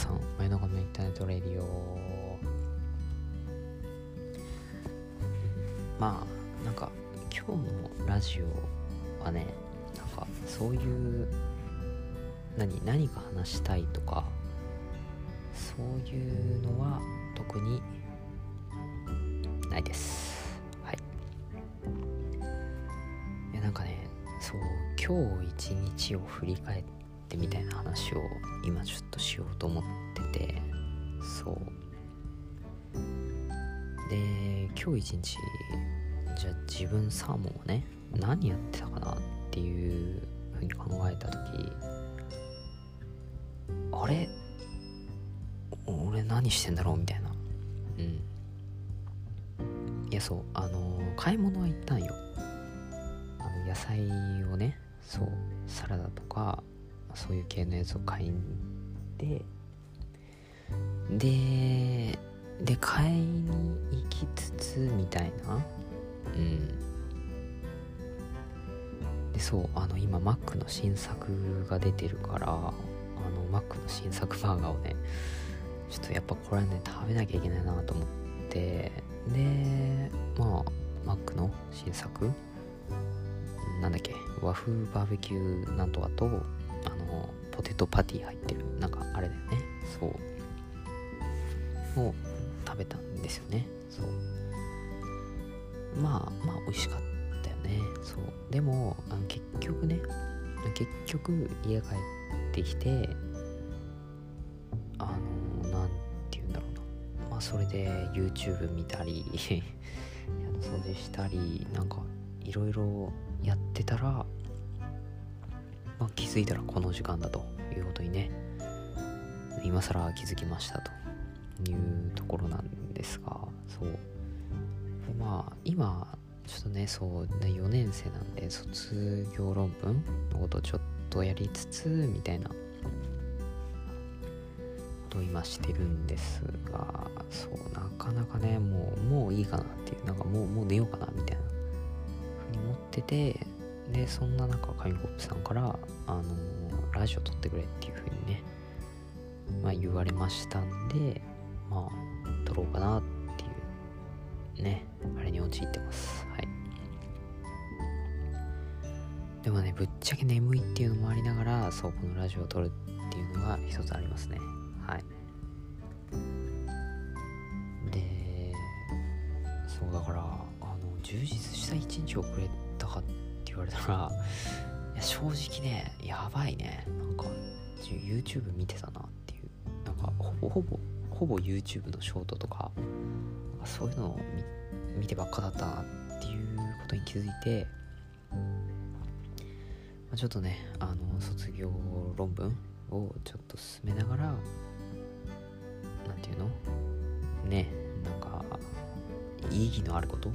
さん前ののインターネットレディオまあなんか今日のラジオはねなんかそういう何何か話したいとかそういうのは特にないです。はい。いやなんかねそう今日一日を振り返ってみたいな話を今ちょっとしようと思っててそう。で今日一日じゃあ自分サーモンをね何やってたかなっていうふうに考えた時あれ？俺何してんだろう？みたいな。うん。いやそうあの買い物は行ったんよ。あの野菜をねそうサラダとかそういう系のやつを買いに行って。でで買いに行きつつみたいな。うん。でそうあの今 Mac の新作が出てるからあの Mac の新作バーガーをねちょっとやっぱこれね食べなきゃいけないなと思って。でまあ Mac の新作。なんだっけ和風バーベキューなんとかとポテトパティ入ってる。なんかあれだよね。そう。を食べたんですよね。そう。まあまあ美味しかったよね。そう。でもあの結局ね結局家帰ってきてあのなんて言うんだろうな。まあそれで YouTube 見たり 掃除したりなんかいろいろやってたら、まあ、気づいたらこの時間だということにね今更気づきましたというところなんですがそう。でまあ今ちょっとねそうね4年生なんで卒業論文のことちょっとやりつつみたいなことを今してるんですがそうなかなかねもうもういいかなっていうなんかもうもう寝ようかなみたいなふうに思っててでそんな中紙コップさんからあのラジオ撮ってくれっていうふうにねまあ言われましたんでまあ撮ろうかなっていうねあれに陥ってます。はい。でもねぶっちゃけ眠いっていうのもありながらそうこのラジオを撮るっていうのが一つありますね。はい。でそうだからあの充実した一日をくれたかって言われたらいや正直ねやばいね。なんか YouTube 見てたなっていう。なんかほぼほぼほぼ YouTube のショートとかそういうのを見てばっかだったなっていうことに気づいて、まあ、ちょっとねあの卒業論文をちょっと進めながらなんていうの？ねなんか意義のあること？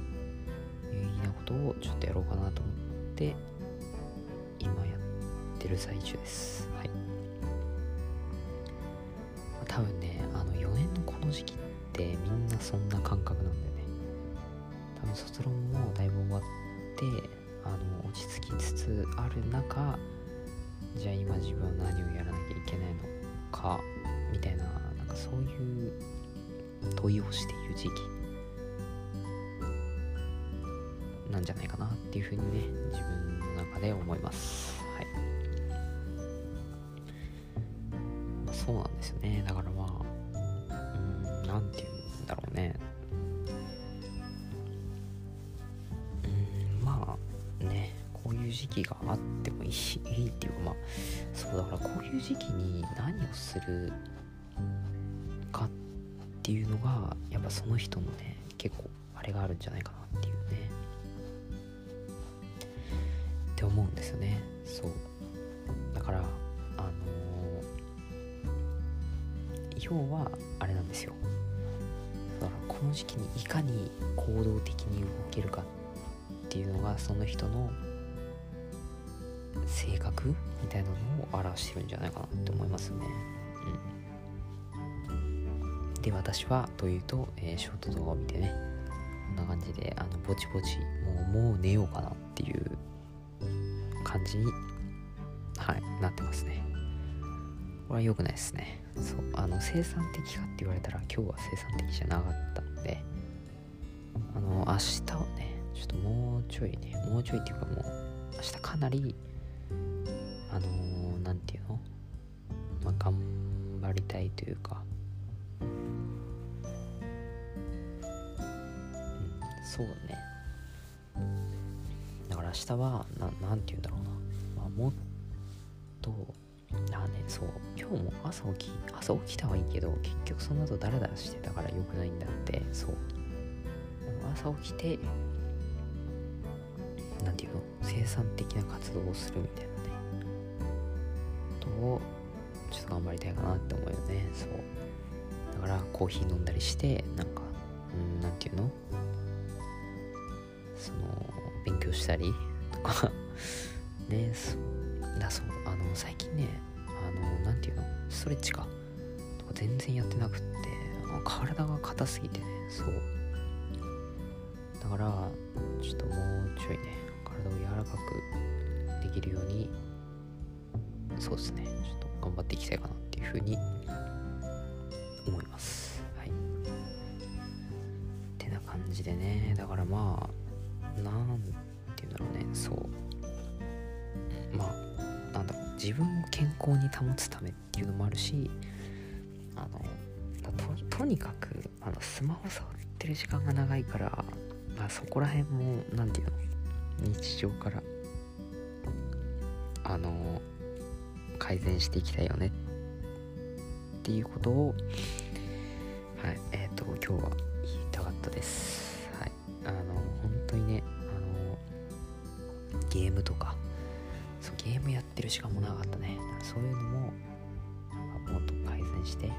有意義なことをちょっとやろうかなと思ってって今やってる最中です。はい。多分ねあの4年のこの時期ってみんなそんな感覚なんだよね。多分卒論もだいぶ終わってあの落ち着きつつある中じゃあ今自分は何をやらなきゃいけないのかみたいななんかそういう問いをしている時期なんじゃないかなっていうふうにね自分の中で思います。はい、まあ、そうなんですよね。だからまあうんなんて言うんだろうね。うんまあねこういう時期があってもいいいいっていうかまあそうだからこういう時期に何をするかっていうのがやっぱその人のね結構あれがあるんじゃないかなっていうね。って思うんですよね。そう。だからあのー、要はあれなんですよ。だからこの時期にいかに行動的に動けるかっていうのがその人の性格みたいなのを表してるんじゃないかなって思いますね。うん、で私はというと、えー、ショート動画を見てねこんな感じであのぼちぼちもうもう寝ようかなっていう感じにはいなってますね。これは良くないですね。そうあの生産的かって言われたら今日は生産的じゃなかったのであの明日はねちょっともうちょいねもうちょいっていうかもう明日かなりあの何、て言うの？まあ頑張りたいというかうんそうね日はななんて言うんだろうな、まあ、もっとあねそう。今日も朝起き朝起きたはいいけど結局その後ダラダラしてたから良くないんだって。そう。朝起きて何て言うの？生産的な活動をするみたいなね。ことをちょっと頑張りたいかなって思うよね。そう。だからコーヒー飲んだりしてなんかうん何て言うの？その勉強したりとか。ねそうだそうあの最近ねあの何て言うの？ストレッチか？とか全然やってなくって体が硬すぎてねそう。だからちょっともうちょいね体を柔らかくできるようにそうですねちょっと頑張っていきたいかなっていうふうに思います。はい。ってな感じでねだからまあなんて言うんだろうねそう。まあなんだろう自分を健康に保つためっていうのもあるしあのととにかくあのスマホ触ってる時間が長いからまあそこら辺も何て言うの日常からあの改善していきたいよね。っていうことをはいえっ、ー、と今日は言いたかったです。はい。あのムとかそうゲームやってる時間もなかったねそういうのももっと改善して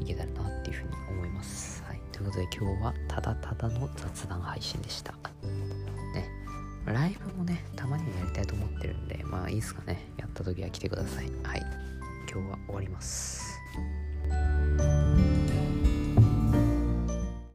いけたらなっていうふうに思いますはいということで今日はただただの雑談配信でしたライブもね、たまにはやりたいと思ってるんで、まあいいっすかね。やった時は来てください。はい。今日は終わります。